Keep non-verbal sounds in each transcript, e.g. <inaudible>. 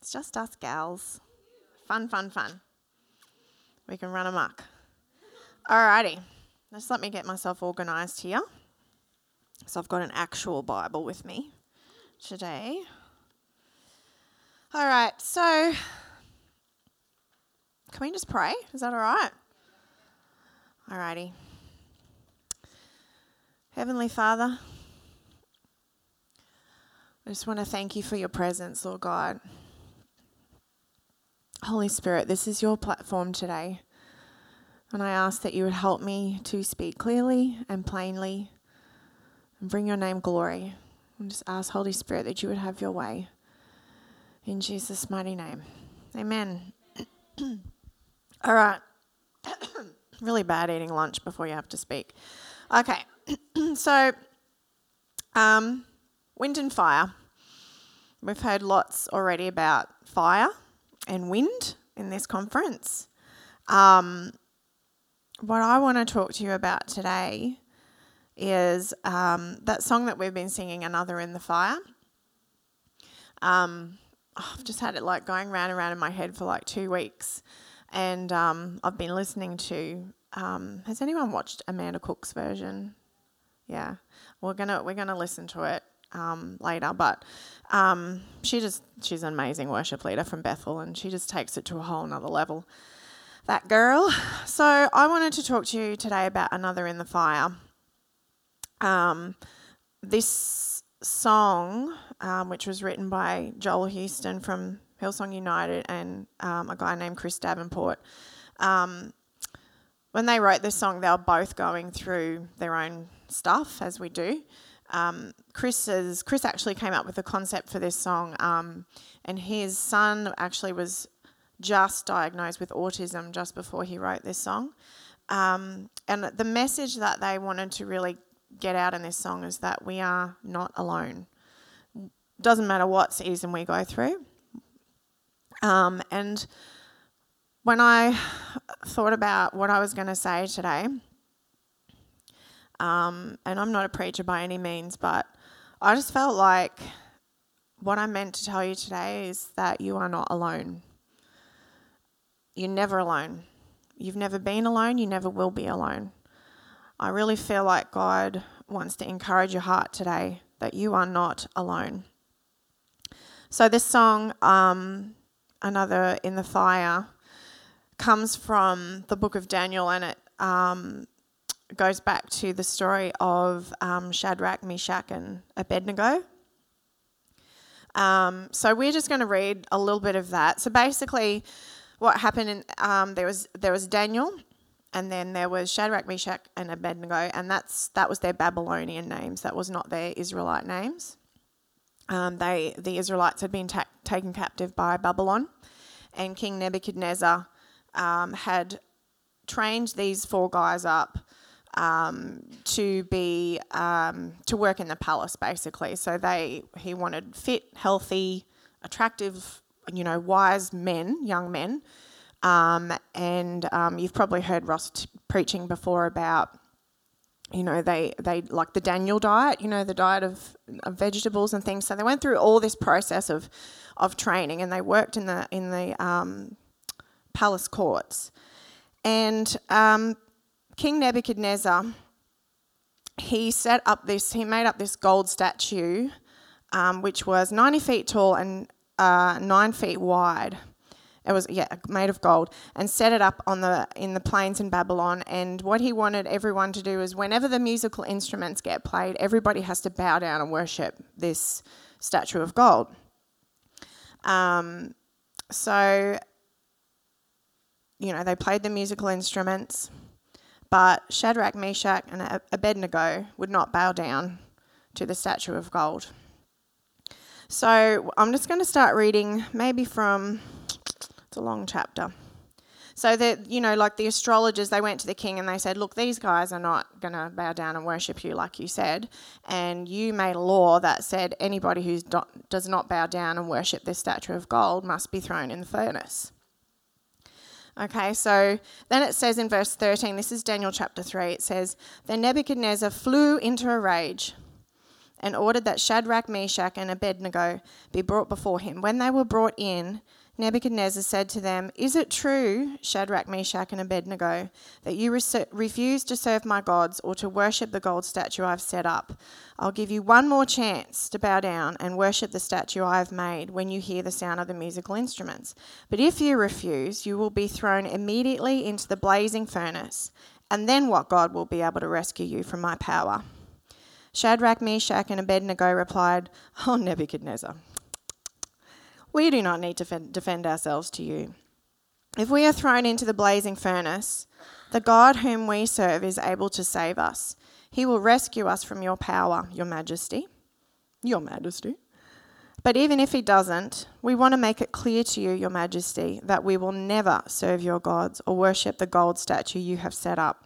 It's just us gals. Fun, fun, fun. We can run amok. Alrighty. Just let me get myself organised here. So I've got an actual Bible with me today. All right, so can we just pray? Is that all right? Alrighty. Heavenly Father, I just want to thank you for your presence, Lord God. Holy Spirit, this is your platform today. And I ask that you would help me to speak clearly and plainly and bring your name glory. And just ask, Holy Spirit, that you would have your way. In Jesus' mighty name. Amen. <clears throat> All right. <coughs> really bad eating lunch before you have to speak. Okay. <clears throat> so, um, wind and fire. We've heard lots already about fire and wind in this conference. Um, what I want to talk to you about today is um, that song that we've been singing, Another in the Fire. Um, I've just had it like going round and round in my head for like two weeks. And um, I've been listening to. Um, has anyone watched Amanda Cook's version? Yeah, we're gonna we're gonna listen to it um, later. But um, she just she's an amazing worship leader from Bethel, and she just takes it to a whole nother level. That girl. So I wanted to talk to you today about another in the fire. Um, this song, um, which was written by Joel Houston from Hillsong United and um, a guy named Chris Davenport. Um, when they wrote this song, they were both going through their own stuff, as we do. Um, Chris, is, Chris actually came up with the concept for this song, um, and his son actually was just diagnosed with autism just before he wrote this song. Um, and the message that they wanted to really get out in this song is that we are not alone. Doesn't matter what season we go through. Um, and when I thought about what I was going to say today, um, and I'm not a preacher by any means, but I just felt like what I meant to tell you today is that you are not alone. You're never alone. You've never been alone, you never will be alone. I really feel like God wants to encourage your heart today that you are not alone. So, this song, um, Another in the Fire, comes from the book of Daniel and it um, goes back to the story of um, Shadrach, Meshach, and Abednego. Um, so, we're just going to read a little bit of that. So, basically, what happened in, um, there was there was Daniel and then there was Shadrach, Meshach, and Abednego, and that's that was their Babylonian names. That was not their Israelite names. Um, they the Israelites had been ta- taken captive by Babylon, and King Nebuchadnezzar um, had trained these four guys up um, to be um, to work in the palace, basically. So they he wanted fit, healthy, attractive, you know, wise men, young men um, and um, you've probably heard Ross t- preaching before about, you know, they, they like the Daniel diet, you know, the diet of, of vegetables and things. So they went through all this process of, of training and they worked in the, in the um, palace courts. And um, King Nebuchadnezzar, he set up this, he made up this gold statue, um, which was 90 feet tall and uh, nine feet wide. It was yeah made of gold and set it up on the in the plains in Babylon. And what he wanted everyone to do is whenever the musical instruments get played everybody has to bow down and worship this statue of gold. Um, so you know they played the musical instruments but Shadrach, Meshach, and Abednego would not bow down to the statue of gold. So I'm just going to start reading maybe from it's a long chapter. So that you know, like the astrologers, they went to the king and they said, "Look, these guys are not going to bow down and worship you, like you said, and you made a law that said anybody who does not bow down and worship this statue of gold must be thrown in the furnace." Okay, so then it says in verse 13, this is Daniel chapter 3, it says, Then Nebuchadnezzar flew into a rage and ordered that Shadrach, Meshach, and Abednego be brought before him. When they were brought in, Nebuchadnezzar said to them, Is it true, Shadrach, Meshach, and Abednego, that you re- refuse to serve my gods or to worship the gold statue I've set up? I'll give you one more chance to bow down and worship the statue I have made when you hear the sound of the musical instruments. But if you refuse, you will be thrown immediately into the blazing furnace, and then what God will be able to rescue you from my power? Shadrach, Meshach, and Abednego replied, Oh, Nebuchadnezzar. We do not need to defend ourselves to you. If we are thrown into the blazing furnace, the God whom we serve is able to save us. He will rescue us from your power, your majesty. Your majesty. But even if he doesn't, we want to make it clear to you, your majesty, that we will never serve your gods or worship the gold statue you have set up.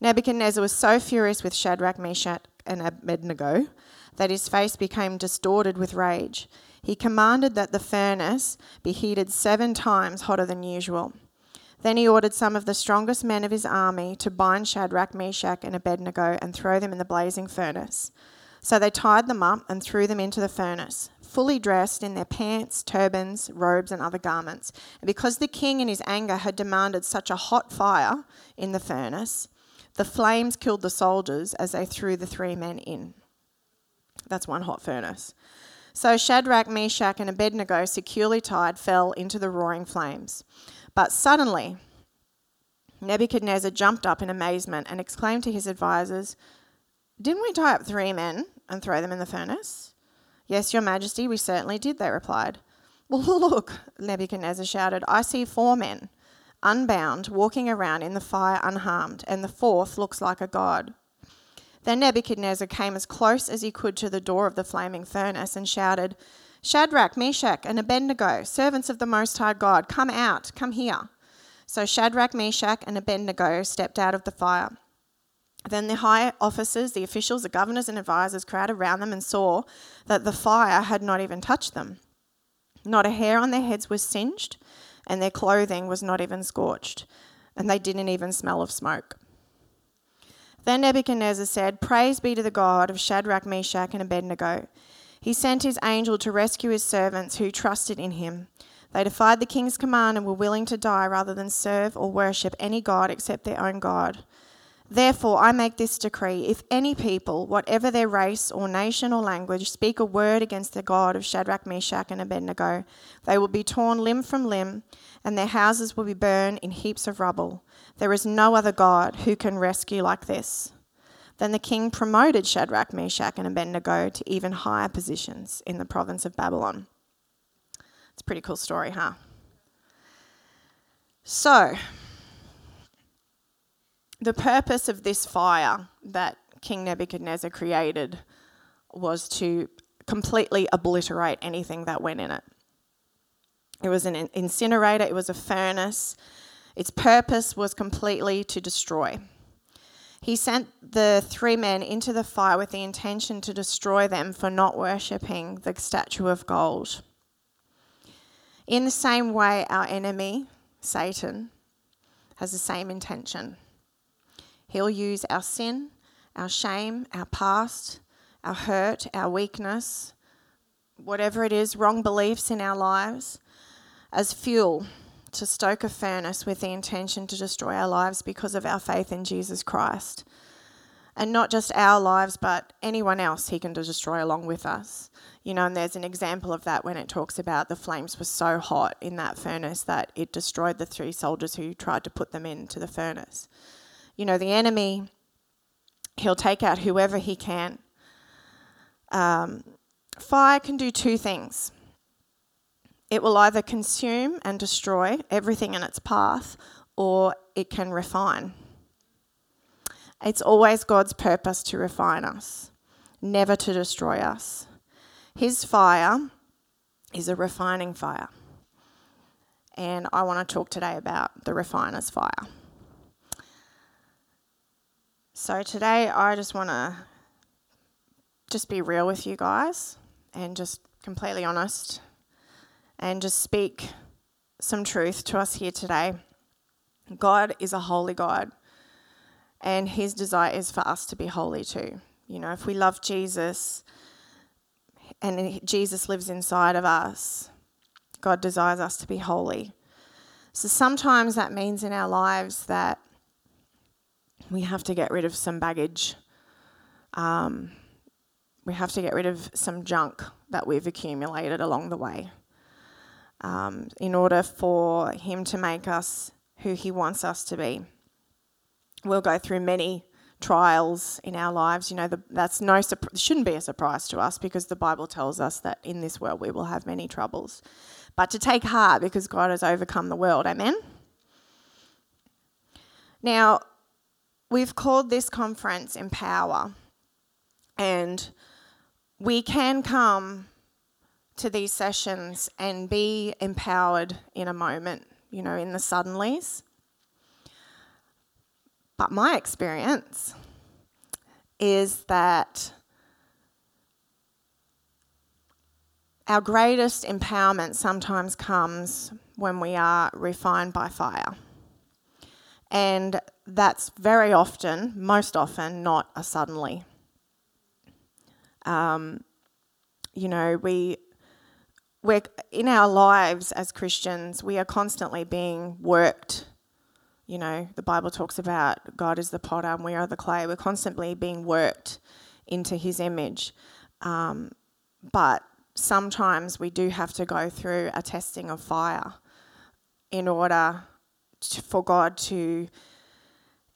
Nebuchadnezzar was so furious with Shadrach, Meshach, and Abednego that his face became distorted with rage he commanded that the furnace be heated seven times hotter than usual. Then he ordered some of the strongest men of his army to bind Shadrach, Meshach, and Abednego and throw them in the blazing furnace. So they tied them up and threw them into the furnace, fully dressed in their pants, turbans, robes, and other garments. And because the king in his anger had demanded such a hot fire in the furnace, the flames killed the soldiers as they threw the three men in. That's one hot furnace. So Shadrach, Meshach, and Abednego, securely tied, fell into the roaring flames. But suddenly, Nebuchadnezzar jumped up in amazement and exclaimed to his advisers, Didn't we tie up three men and throw them in the furnace? Yes, your majesty, we certainly did, they replied. Well, <laughs> look, Nebuchadnezzar shouted, I see four men, unbound, walking around in the fire unharmed, and the fourth looks like a god. Then Nebuchadnezzar came as close as he could to the door of the flaming furnace and shouted, Shadrach, Meshach, and Abednego, servants of the Most High God, come out, come here. So Shadrach, Meshach, and Abednego stepped out of the fire. Then the high officers, the officials, the governors, and advisers crowded around them and saw that the fire had not even touched them. Not a hair on their heads was singed, and their clothing was not even scorched, and they didn't even smell of smoke. Then Nebuchadnezzar said, Praise be to the God of Shadrach, Meshach, and Abednego. He sent his angel to rescue his servants who trusted in him. They defied the king's command and were willing to die rather than serve or worship any god except their own God. Therefore, I make this decree if any people, whatever their race or nation or language, speak a word against the God of Shadrach, Meshach, and Abednego, they will be torn limb from limb, and their houses will be burned in heaps of rubble. There is no other God who can rescue like this. Then the king promoted Shadrach, Meshach, and Abednego to even higher positions in the province of Babylon. It's a pretty cool story, huh? So, the purpose of this fire that King Nebuchadnezzar created was to completely obliterate anything that went in it. It was an incinerator, it was a furnace, its purpose was completely to destroy. He sent the three men into the fire with the intention to destroy them for not worshipping the statue of gold. In the same way, our enemy, Satan, has the same intention. He'll use our sin, our shame, our past, our hurt, our weakness, whatever it is, wrong beliefs in our lives, as fuel to stoke a furnace with the intention to destroy our lives because of our faith in Jesus Christ. And not just our lives, but anyone else he can destroy along with us. You know, and there's an example of that when it talks about the flames were so hot in that furnace that it destroyed the three soldiers who tried to put them into the furnace. You know, the enemy, he'll take out whoever he can. Um, fire can do two things it will either consume and destroy everything in its path or it can refine. It's always God's purpose to refine us, never to destroy us. His fire is a refining fire. And I want to talk today about the refiner's fire. So today I just want to just be real with you guys and just completely honest and just speak some truth to us here today. God is a holy God, and His desire is for us to be holy too. You know, if we love Jesus and Jesus lives inside of us, God desires us to be holy. So sometimes that means in our lives that we have to get rid of some baggage. Um, we have to get rid of some junk that we've accumulated along the way um, in order for Him to make us who He wants us to be. We'll go through many trials in our lives. You know, the, that's no shouldn't be a surprise to us because the Bible tells us that in this world we will have many troubles. But to take heart because God has overcome the world. Amen. Now, we've called this conference Empower, and we can come to these sessions and be empowered in a moment, you know, in the suddenlies. But my experience is that our greatest empowerment sometimes comes when we are refined by fire. And that's very often, most often, not a suddenly. Um, you know, we we're in our lives as Christians, we are constantly being worked. You know, the Bible talks about God is the potter and we are the clay. We're constantly being worked into His image, um, but sometimes we do have to go through a testing of fire in order to, for God to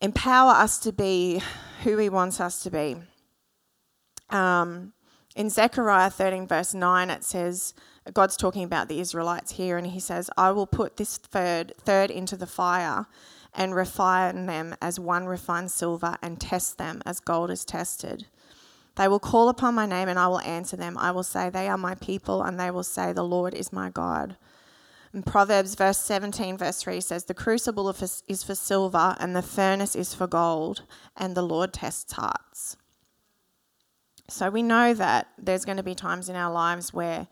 empower us to be who He wants us to be. Um, in Zechariah 13, verse 9, it says, God's talking about the Israelites here, and He says, I will put this third, third into the fire and refine them as one refines silver and test them as gold is tested. They will call upon my name and I will answer them. I will say, They are my people, and they will say, The Lord is my God. Proverbs verse 17, verse 3 says, The crucible is for silver, and the furnace is for gold, and the Lord tests hearts. So we know that there's going to be times in our lives where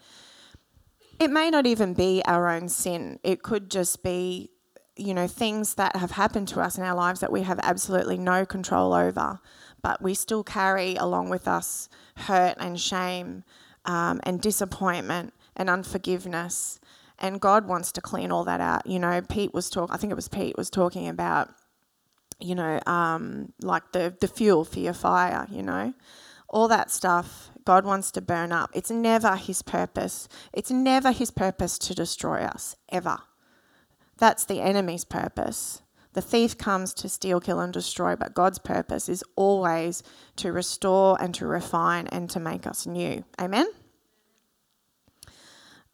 it may not even be our own sin. It could just be, you know, things that have happened to us in our lives that we have absolutely no control over but we still carry along with us hurt and shame um, and disappointment and unforgiveness. And God wants to clean all that out. You know, Pete was talking, I think it was Pete was talking about, you know, um, like the, the fuel for your fire, you know, all that stuff God wants to burn up. It's never His purpose. It's never His purpose to destroy us, ever. That's the enemy's purpose. The thief comes to steal, kill, and destroy, but God's purpose is always to restore and to refine and to make us new. Amen?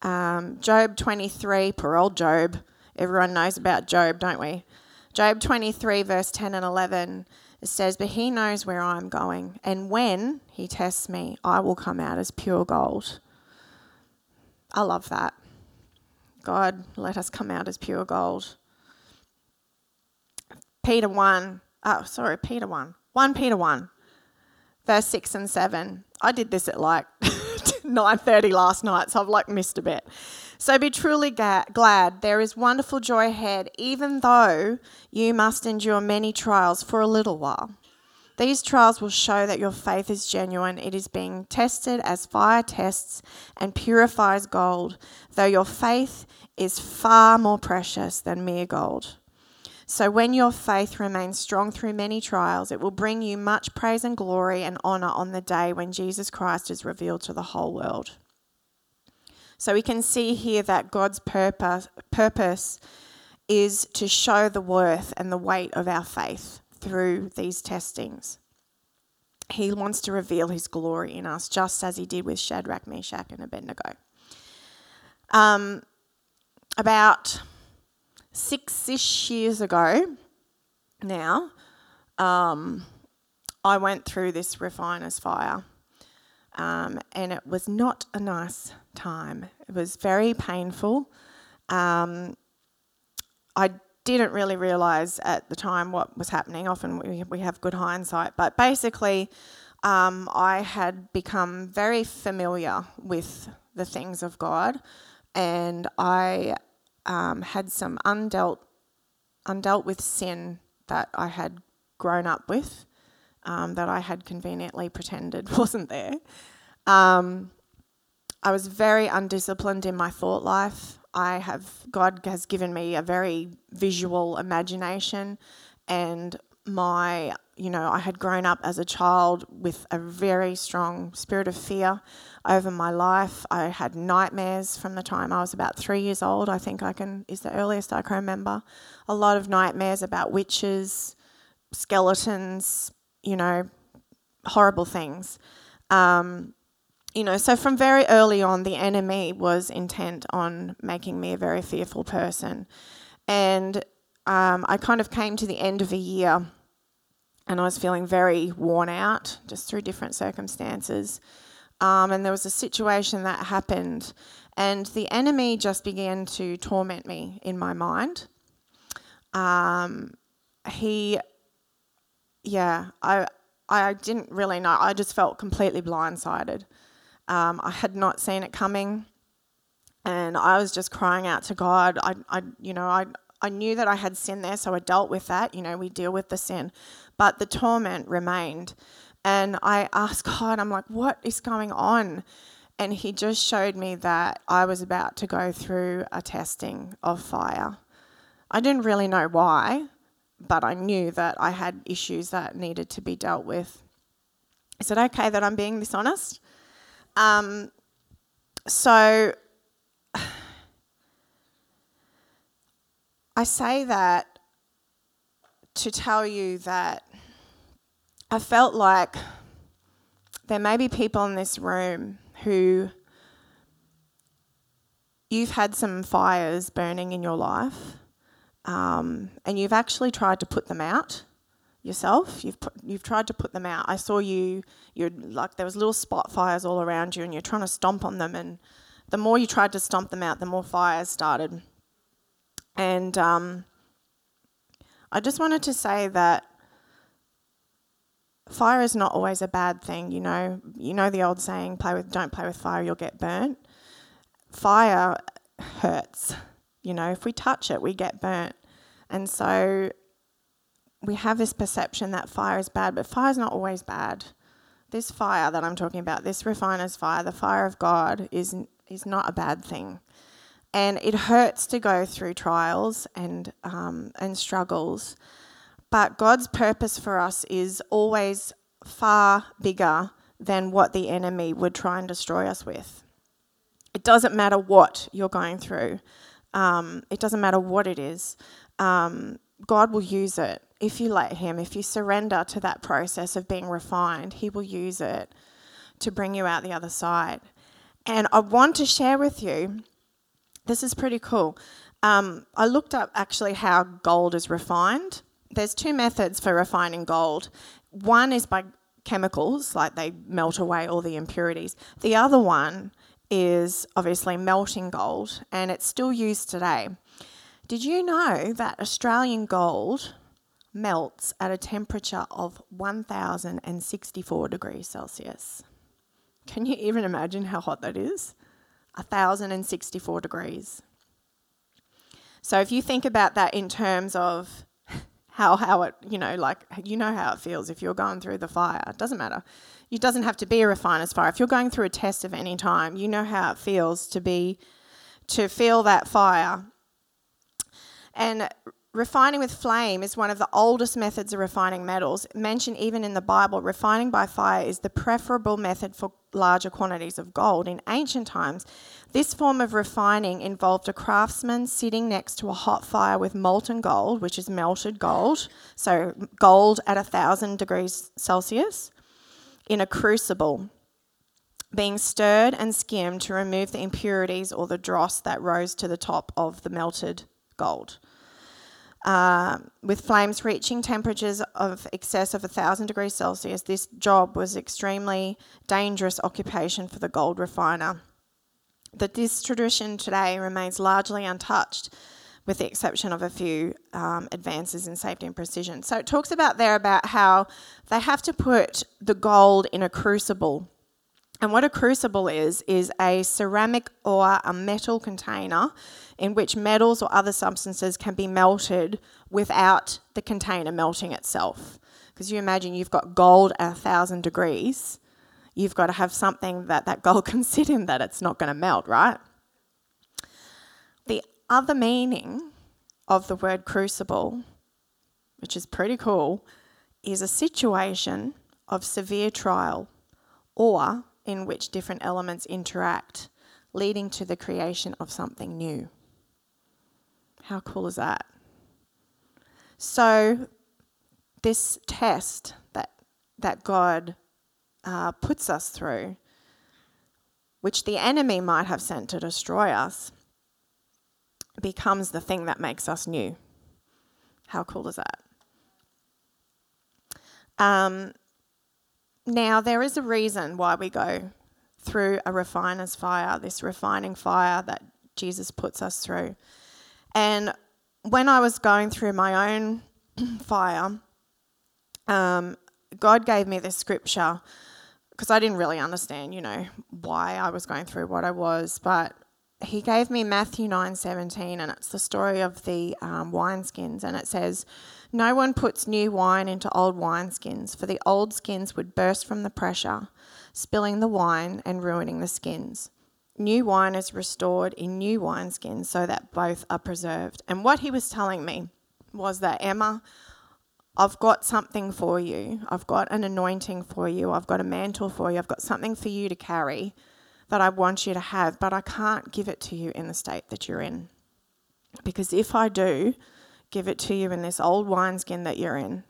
Um, Job 23, poor old Job. Everyone knows about Job, don't we? Job 23, verse 10 and 11, it says, But he knows where I am going, and when he tests me, I will come out as pure gold. I love that. God, let us come out as pure gold. Peter 1, oh, sorry, Peter 1, 1 Peter 1, verse 6 and 7. I did this at like <laughs> 9.30 last night, so I've like missed a bit. So be truly ga- glad. There is wonderful joy ahead, even though you must endure many trials for a little while. These trials will show that your faith is genuine. It is being tested as fire tests and purifies gold, though your faith is far more precious than mere gold. So when your faith remains strong through many trials, it will bring you much praise and glory and honor on the day when Jesus Christ is revealed to the whole world. So we can see here that God's purpose, purpose is to show the worth and the weight of our faith through these testings. He wants to reveal his glory in us, just as he did with Shadrach, Meshach, and Abednego. Um, about six ish years ago now, um, I went through this refiner's fire. Um, and it was not a nice time. It was very painful. Um, I didn't really realise at the time what was happening. Often we, we have good hindsight, but basically, um, I had become very familiar with the things of God, and I um, had some undealt undealt with sin that I had grown up with um, that I had conveniently pretended <laughs> wasn't there. Um, I was very undisciplined in my thought life. I have God has given me a very visual imagination, and my you know I had grown up as a child with a very strong spirit of fear over my life. I had nightmares from the time I was about three years old. I think I can is the earliest I can remember. A lot of nightmares about witches, skeletons, you know, horrible things. Um, you know, so from very early on, the enemy was intent on making me a very fearful person. And um, I kind of came to the end of a year and I was feeling very worn out just through different circumstances. Um, and there was a situation that happened, and the enemy just began to torment me in my mind. Um, he, yeah, I, I didn't really know. I just felt completely blindsided. Um, I had not seen it coming, and I was just crying out to God. I, I, you know, I, I knew that I had sin there, so I dealt with that. You know, we deal with the sin, but the torment remained. And I asked <laughs> God, I'm like, what is going on? And He just showed me that I was about to go through a testing of fire. I didn't really know why, but I knew that I had issues that needed to be dealt with. Is it okay that I'm being dishonest? Um, so <sighs> I say that to tell you that I felt like there may be people in this room who you've had some fires burning in your life um, and you've actually tried to put them out yourself. You've put, you've tried to put them out. I saw you. You're like there was little spot fires all around you, and you're trying to stomp on them. And the more you tried to stomp them out, the more fires started. And um, I just wanted to say that fire is not always a bad thing. You know, you know the old saying, "Play with, don't play with fire, you'll get burnt." Fire hurts. You know, if we touch it, we get burnt. And so we have this perception that fire is bad, but fire is not always bad. This fire that I'm talking about, this refiner's fire, the fire of God, is, is not a bad thing. And it hurts to go through trials and, um, and struggles. But God's purpose for us is always far bigger than what the enemy would try and destroy us with. It doesn't matter what you're going through, um, it doesn't matter what it is. Um, God will use it if you let Him, if you surrender to that process of being refined, He will use it to bring you out the other side. And I want to share with you this is pretty cool. Um, I looked up actually how gold is refined. There's two methods for refining gold. One is by chemicals, like they melt away all the impurities. The other one is obviously melting gold, and it's still used today. Did you know that Australian gold melts at a temperature of 1064 degrees Celsius? Can you even imagine how hot that is? 1064 degrees. So if you think about that in terms of how how it you know like you know how it feels if you're going through the fire it doesn't matter. It doesn't have to be a refiner's fire. If you're going through a test of any time you know how it feels to be to feel that fire. And refining with flame is one of the oldest methods of refining metals. Mentioned even in the Bible, refining by fire is the preferable method for larger quantities of gold. In ancient times, this form of refining involved a craftsman sitting next to a hot fire with molten gold, which is melted gold, so gold at a thousand degrees Celsius, in a crucible, being stirred and skimmed to remove the impurities or the dross that rose to the top of the melted gold. Uh, with flames reaching temperatures of excess of 1,000 degrees Celsius, this job was extremely dangerous occupation for the gold refiner. That this tradition today remains largely untouched, with the exception of a few um, advances in safety and precision. So it talks about there about how they have to put the gold in a crucible and what a crucible is, is a ceramic or a metal container in which metals or other substances can be melted without the container melting itself. Because you imagine you've got gold at a thousand degrees, you've got to have something that that gold <laughs> can sit in that it's not going to melt, right? The other meaning of the word crucible, which is pretty cool, is a situation of severe trial or in which different elements interact, leading to the creation of something new. How cool is that? So, this test that, that God uh, puts us through, which the enemy might have sent to destroy us, becomes the thing that makes us new. How cool is that? Um, now, there is a reason why we go through a refiner's fire, this refining fire that Jesus puts us through. And when I was going through my own <clears throat> fire, um, God gave me this scripture because I didn't really understand, you know, why I was going through what I was. But He gave me Matthew nine seventeen, and it's the story of the um, wineskins, and it says, "No one puts new wine into old wineskins, for the old skins would burst from the pressure, spilling the wine and ruining the skins." New wine is restored in new wineskins so that both are preserved. And what he was telling me was that, Emma, I've got something for you. I've got an anointing for you. I've got a mantle for you. I've got something for you to carry that I want you to have, but I can't give it to you in the state that you're in. Because if I do give it to you in this old wineskin that you're in,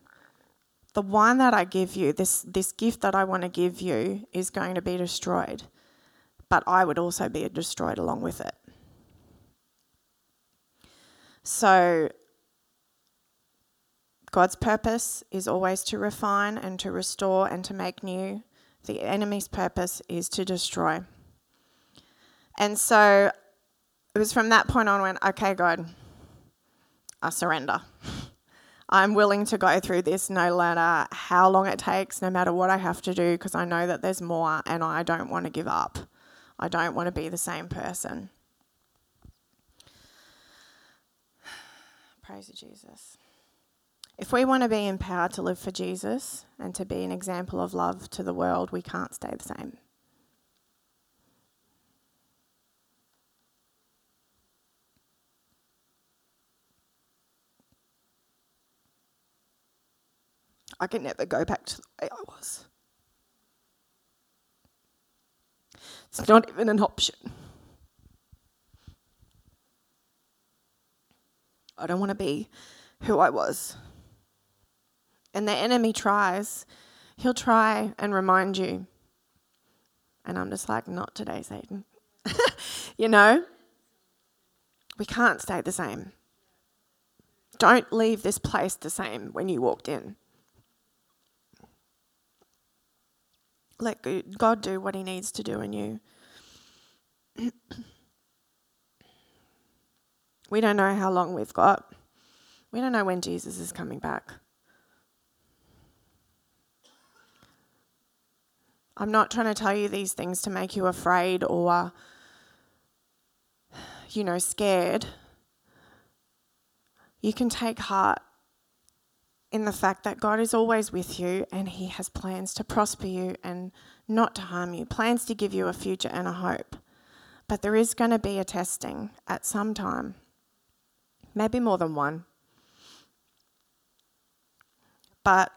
the wine that I give you, this, this gift that I want to give you, is going to be destroyed. But I would also be destroyed along with it. So God's purpose is always to refine and to restore and to make new. The enemy's purpose is to destroy. And so it was from that point on when, okay, God, I surrender. I'm willing to go through this no matter how long it takes, no matter what I have to do, because I know that there's more and I don't want to give up. I don't want to be the same person. Praise Jesus. If we want to be empowered to live for Jesus and to be an example of love to the world, we can't stay the same. I can never go back to the way I was. It's not even an option. I don't want to be who I was and the enemy tries, he'll try and remind you. And I'm just like, not today, Satan. <laughs> you know? We can't stay the same. Don't leave this place the same when you walked in. Let God do what He needs to do in you. <clears throat> we don't know how long we've got. We don't know when Jesus is coming back. I'm not trying to tell you these things to make you afraid or, you know, scared. You can take heart in the fact that God is always with you and He has plans to prosper you and not to harm you, plans to give you a future and a hope. But there is going to be a testing at some time, maybe more than one. But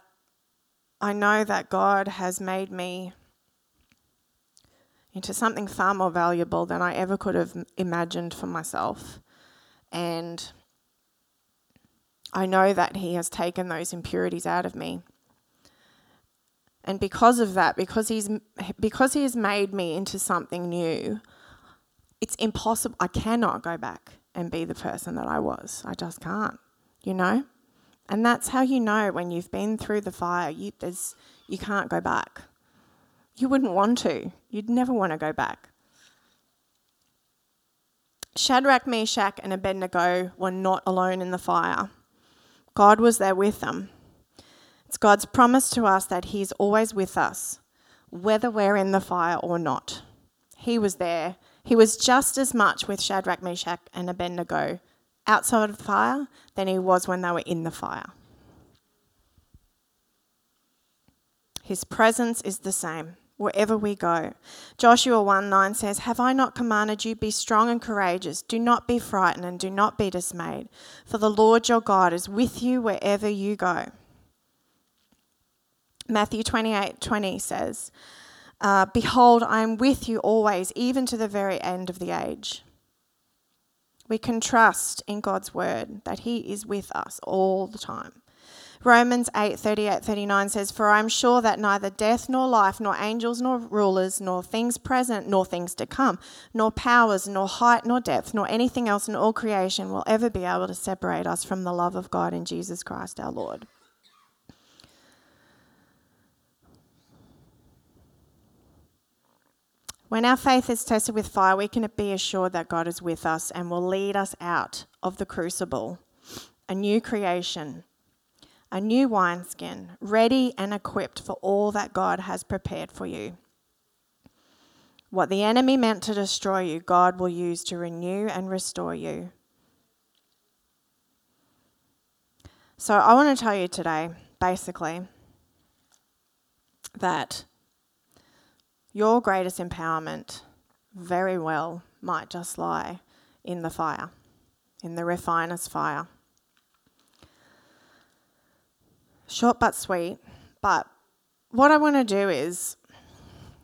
I know that God has made me into something far more valuable than I ever could have imagined for myself. And I know that He has taken those impurities out of me. And because of that, because he's because he has made me into something new, it's impossible. I cannot go back and be the person that I was. I just can't, you know. And that's how you know when you've been through the fire. You there's you can't go back. You wouldn't want to. You'd never want to go back. Shadrach, Meshach, and Abednego were not alone in the fire. God was there with them. It's God's promise to us that He's always with us, whether we're in the fire or not. He was there. He was just as much with Shadrach, Meshach, and Abednego outside of the fire than he was when they were in the fire. His presence is the same wherever we go. Joshua 1 9 says, Have I not commanded you, be strong and courageous? Do not be frightened and do not be dismayed, for the Lord your God is with you wherever you go. Matthew 28 20 says, uh, Behold, I am with you always, even to the very end of the age. We can trust in God's word that He is with us all the time. Romans 8 38 39 says, For I am sure that neither death nor life, nor angels nor rulers, nor things present nor things to come, nor powers, nor height nor depth, nor anything else in all creation will ever be able to separate us from the love of God in Jesus Christ our Lord. When our faith is tested with fire, we can be assured that God is with us and will lead us out of the crucible, a new creation a new wineskin, ready and equipped for all that God has prepared for you. What the enemy meant to destroy you, God will use to renew and restore you. So, I want to tell you today, basically, that your greatest empowerment very well might just lie in the fire, in the refiner's fire. Short but sweet. But what I want to do is,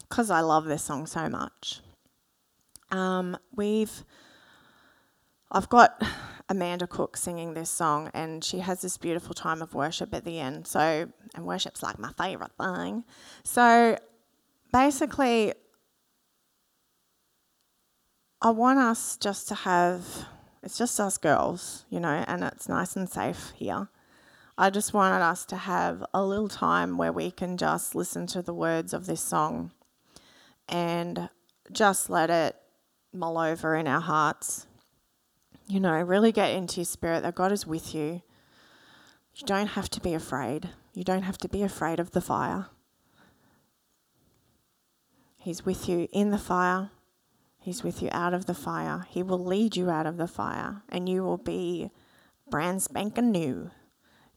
because I love this song so much, um, we've, I've got Amanda Cook singing this song, and she has this beautiful time of worship at the end. So, and worship's like my favourite thing. So, basically, I want us just to have, it's just us girls, you know, and it's nice and safe here. I just wanted us to have a little time where we can just listen to the words of this song and just let it mull over in our hearts. You know, really get into your spirit that God is with you. You don't have to be afraid. You don't have to be afraid of the fire. He's with you in the fire. He's with you out of the fire. He will lead you out of the fire, and you will be brand spanking new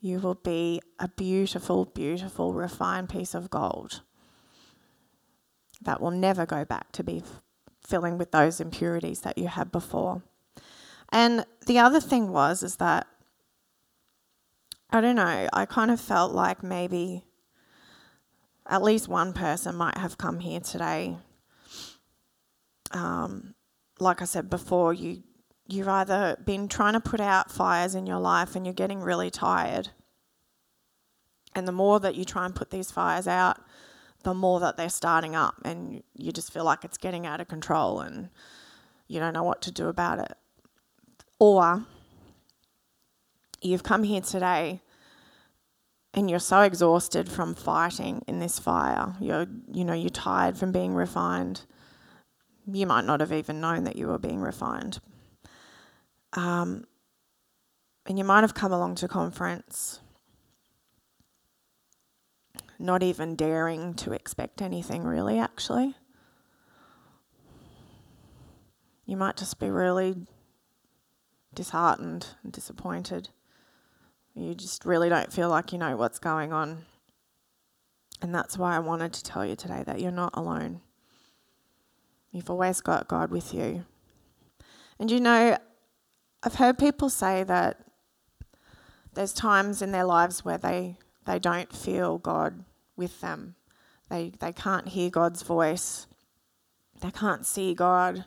you will be a beautiful, beautiful, refined piece of gold that will never go back to be filling with those impurities that you had before. And the other thing was, is that I don't know, I kind of felt like maybe at least one person might have come here today. Um, like I said before, you you've either been trying to put out fires in your life and you're getting really tired. And the more that you try and put these fires out, the more that they're starting up, and you just feel like it's getting out of control and you don't know what to do about it. Or you've come here today and you're so exhausted from fighting in this fire. You're, you know, you're tired from being refined. You might not have even known that you were being refined. Um, and you might have come along to conference not even daring to expect anything, really, actually. You might just be really disheartened and disappointed. You just really don't feel like you know what's going on. And that's why I wanted to tell you today that you're not alone. You've always got God with you. And you know, I've heard people say that there's times in their lives where they, they don't feel God with them. They, they can't hear God's voice, they can't see God.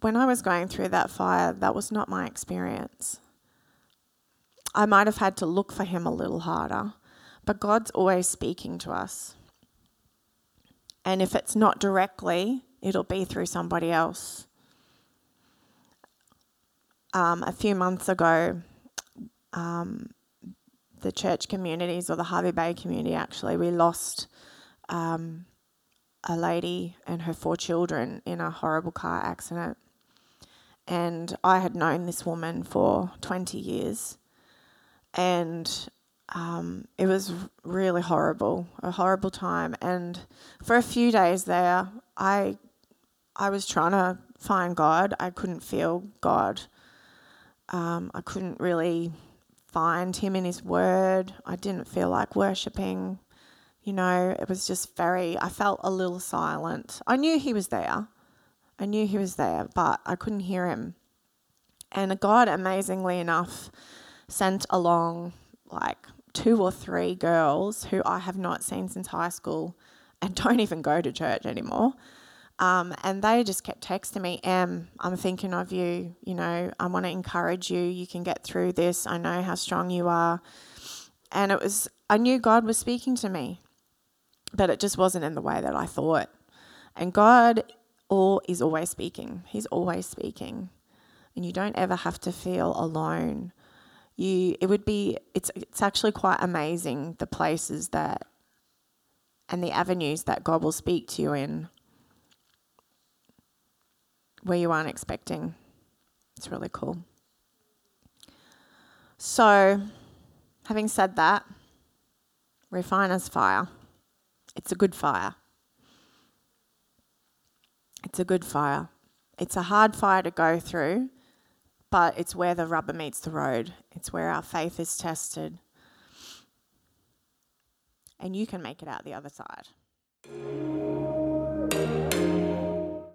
When I was going through that fire, that was not my experience. I might have had to look for Him a little harder, but God's always speaking to us. And if it's not directly, it'll be through somebody else um, a few months ago, um, the church communities or the Hervey Bay community actually, we lost um, a lady and her four children in a horrible car accident. And I had known this woman for 20 years. And um, it was really horrible, a horrible time. And for a few days there, I, I was trying to find God. I couldn't feel God um, I couldn't really find Him in His Word. I didn't feel like worshipping. You know, it was just very, I felt a little silent. I knew He was there. I knew He was there, but I couldn't hear Him. And God, amazingly enough, sent along like two or three girls who I have not seen since high school and <laughs> don't even go to church anymore. Um, and they just kept texting me, Em, I'm thinking of you. You know, I want to encourage you. You can get through this. I know how strong you are. And it was, I knew God was speaking to me, but it just wasn't in the way that I thought. And God all is always speaking. He's always speaking. And you don't ever have to feel alone. You it would be it's it's actually quite amazing the places that and the avenues that God will speak to you in where you aren't expecting. It's really cool. So, having said that, refiner's fire. It's a good fire. It's a good fire. It's a hard fire to go through, but it's where the rubber meets the road. It's where our faith is tested. And you can make it out the other side.